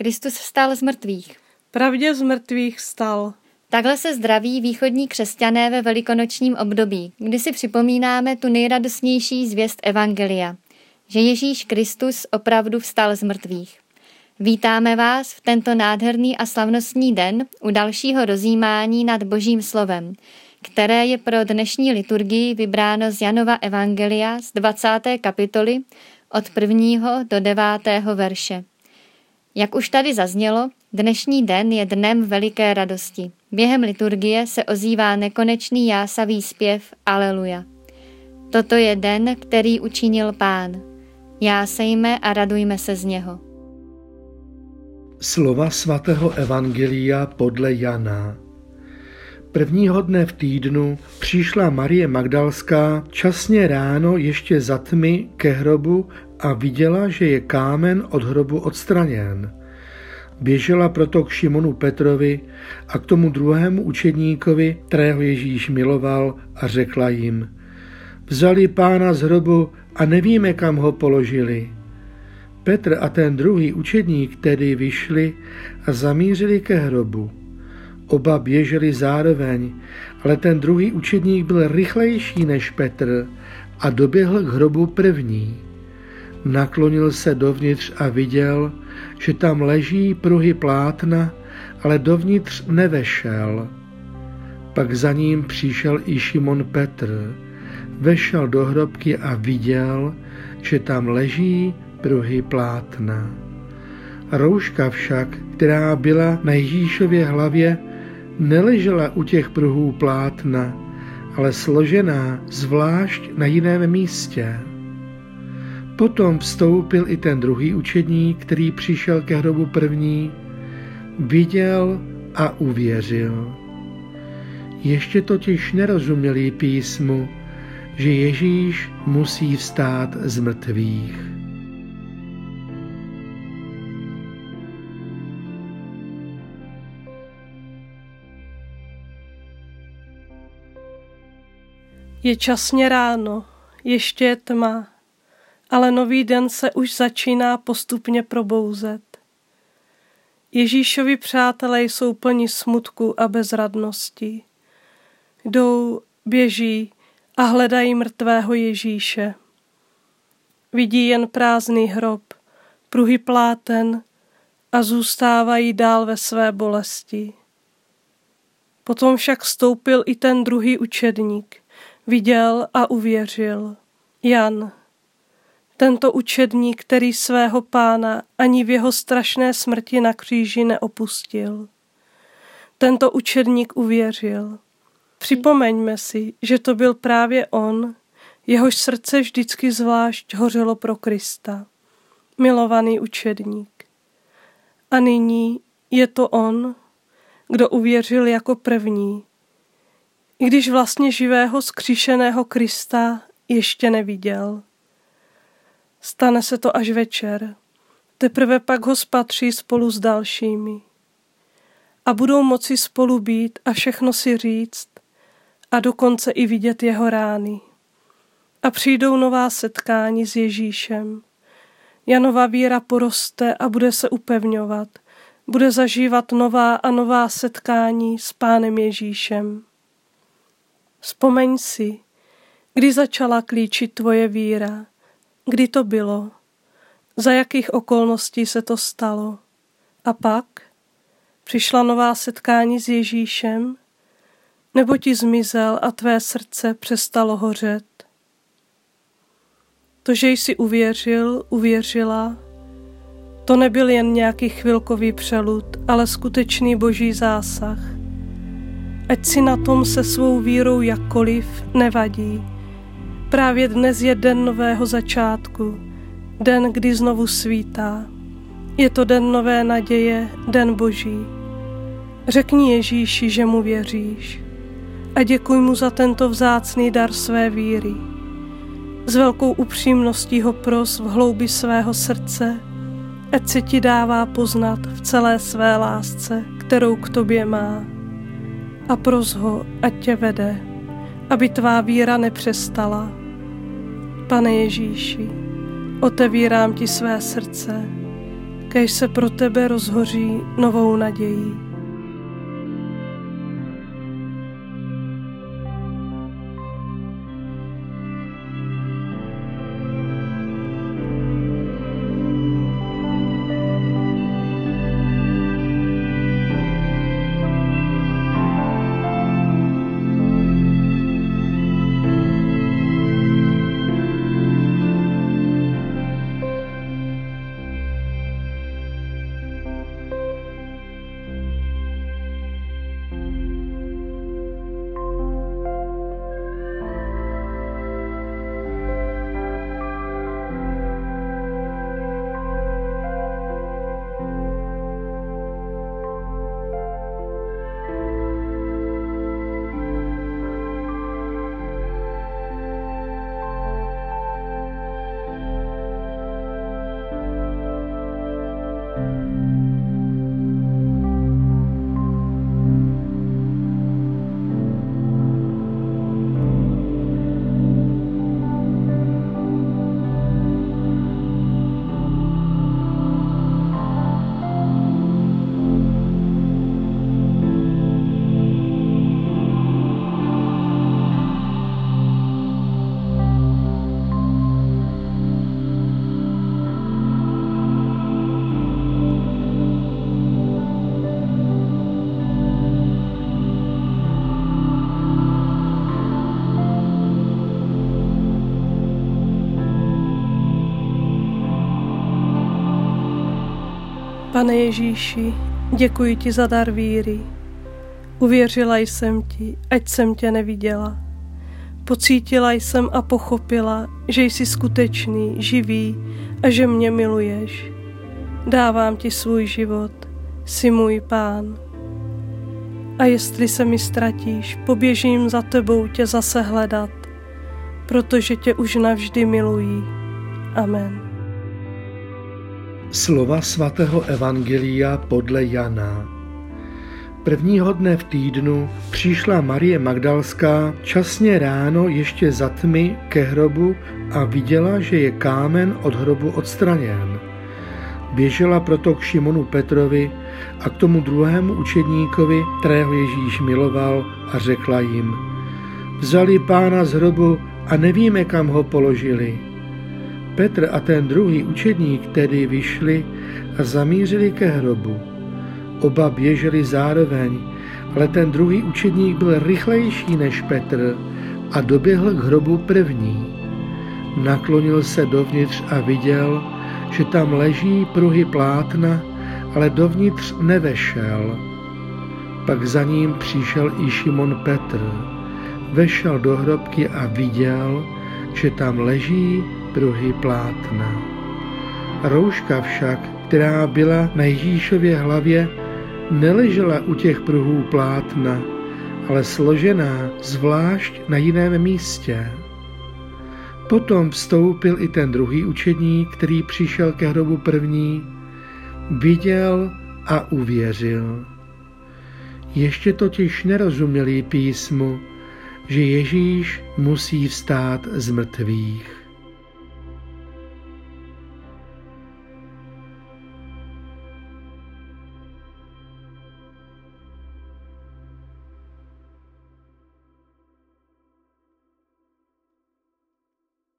Kristus vstal z mrtvých. Pravdě z mrtvých vstal. Takhle se zdraví východní křesťané ve velikonočním období, kdy si připomínáme tu nejradostnější zvěst Evangelia, že Ježíš Kristus opravdu vstal z mrtvých. Vítáme vás v tento nádherný a slavnostní den u dalšího rozjímání nad Božím slovem, které je pro dnešní liturgii vybráno z Janova Evangelia z 20. kapitoly od 1. do 9. verše. Jak už tady zaznělo, dnešní den je dnem veliké radosti. Během liturgie se ozývá nekonečný jásavý zpěv Aleluja. Toto je den, který učinil Pán. Jásejme a radujme se z něho. Slova svatého Evangelia podle Jana. Prvního dne v týdnu přišla Marie Magdalská časně ráno ještě za tmy ke hrobu a viděla, že je kámen od hrobu odstraněn. Běžela proto k Šimonu Petrovi a k tomu druhému učedníkovi, kterého Ježíš miloval a řekla jim, vzali pána z hrobu a nevíme, kam ho položili. Petr a ten druhý učedník tedy vyšli a zamířili ke hrobu. Oba běželi zároveň, ale ten druhý učedník byl rychlejší než Petr a doběhl k hrobu první. Naklonil se dovnitř a viděl, že tam leží pruhy plátna, ale dovnitř nevešel. Pak za ním přišel i Šimon Petr. Vešel do hrobky a viděl, že tam leží pruhy plátna. Rouška však, která byla na Ježíšově hlavě, neležela u těch pruhů plátna, ale složená zvlášť na jiném místě. Potom vstoupil i ten druhý učedník, který přišel ke hrobu první, viděl a uvěřil. Ještě totiž nerozuměli písmu, že Ježíš musí vstát z mrtvých. Je časně ráno, ještě je tma, ale nový den se už začíná postupně probouzet. Ježíšovi přátelé jsou plni smutku a bezradnosti. Jdou, běží a hledají mrtvého Ježíše. Vidí jen prázdný hrob, pruhy pláten a zůstávají dál ve své bolesti. Potom však vstoupil i ten druhý učedník, viděl a uvěřil. Jan, tento učedník, který svého pána ani v jeho strašné smrti na kříži neopustil. Tento učedník uvěřil. Připomeňme si, že to byl právě on, jehož srdce vždycky zvlášť hořelo pro Krista. Milovaný učedník. A nyní je to on, kdo uvěřil jako první, i když vlastně živého skříšeného Krista ještě neviděl. Stane se to až večer. Teprve pak ho spatří spolu s dalšími. A budou moci spolu být a všechno si říct a dokonce i vidět jeho rány. A přijdou nová setkání s Ježíšem. Janova víra poroste a bude se upevňovat. Bude zažívat nová a nová setkání s Pánem Ježíšem. Vzpomeň si, kdy začala klíčit tvoje víra, kdy to bylo, za jakých okolností se to stalo. A pak přišla nová setkání s Ježíšem, nebo ti zmizel a tvé srdce přestalo hořet. To, že jsi uvěřil, uvěřila, to nebyl jen nějaký chvilkový přelud, ale skutečný boží zásah. Ať si na tom se svou vírou jakkoliv nevadí, Právě dnes je den nového začátku, den, kdy znovu svítá. Je to den nové naděje, den Boží. Řekni Ježíši, že mu věříš a děkuj mu za tento vzácný dar své víry. S velkou upřímností ho pros v hloubi svého srdce, ať se ti dává poznat v celé své lásce, kterou k tobě má. A pros ho, ať tě vede, aby tvá víra nepřestala Pane Ježíši, otevírám ti své srdce kež se pro tebe rozhoří novou nadějí. Pane Ježíši, děkuji ti za dar víry. Uvěřila jsem ti, ať jsem tě neviděla. Pocítila jsem a pochopila, že jsi skutečný, živý a že mě miluješ. Dávám ti svůj život, jsi můj pán. A jestli se mi ztratíš, poběžím za tebou tě zase hledat, protože tě už navždy miluji. Amen. Slova svatého Evangelia podle Jana. Prvního dne v týdnu přišla Marie Magdalská časně ráno ještě za tmy ke hrobu a viděla, že je kámen od hrobu odstraněn. Běžela proto k Šimonu Petrovi a k tomu druhému učedníkovi, kterého Ježíš miloval a řekla jim, vzali pána z hrobu a nevíme, kam ho položili. Petr a ten druhý učedník tedy vyšli a zamířili ke hrobu. Oba běželi zároveň, ale ten druhý učedník byl rychlejší než Petr a doběhl k hrobu první. Naklonil se dovnitř a viděl, že tam leží pruhy plátna, ale dovnitř nevešel. Pak za ním přišel i Šimon Petr. Vešel do hrobky a viděl, že tam leží pruhy plátna. Rouška však, která byla na Ježíšově hlavě, neležela u těch pruhů plátna, ale složená zvlášť na jiném místě. Potom vstoupil i ten druhý učedník, který přišel ke hrobu první, viděl a uvěřil. Ještě totiž nerozuměli písmu, že Ježíš musí vstát z mrtvých.